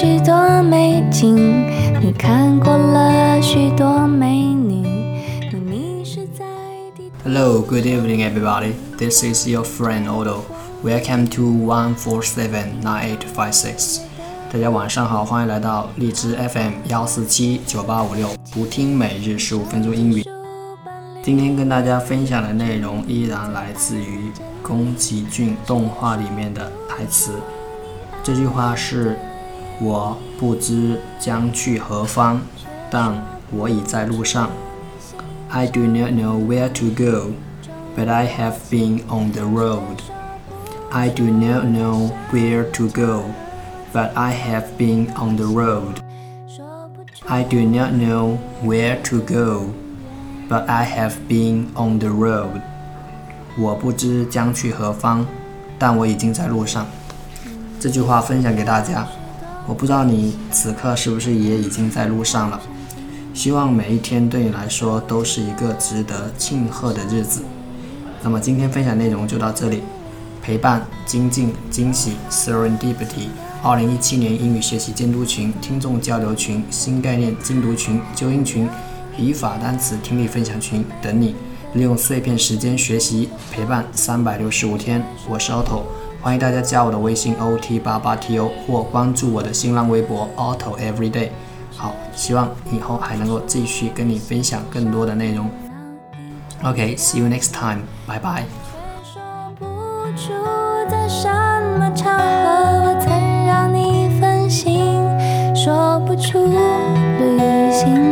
许多美景你看过了许多美女你迷在地 hello good evening everybody this is your friend odo welcome to one four seven nine eight five six 大家晚上好欢迎来到荔枝 fm 幺四七九八五六不听每日十五分钟英语今天跟大家分享的内容依然来自于宫崎骏动画里面的台词这句话是我不知将去何方，但我已在路上。I do not know where to go, but I have been on the road. I do not know where to go, but I have been on the road. I do not know where to go, but I have been on the road. 我不知将去何方，但我已经在路上。这句话分享给大家。 我不知道你此刻是不是也已经在路上了。希望每一天对你来说都是一个值得庆贺的日子。那么今天分享内容就到这里。陪伴、精进、惊喜，Serendipity。二零一七年英语学习监督群、听众交流群、新概念精读群、纠音群、语法单词听力分享群等你。利用碎片时间学习，陪伴三百六十五天。我是 Otto，欢迎大家加我的微信 OT 八八 TO 或关注我的新浪微博 auto Everyday。好，希望以后还能够继续跟你分享更多的内容。OK，see you next time，拜拜。说不出在什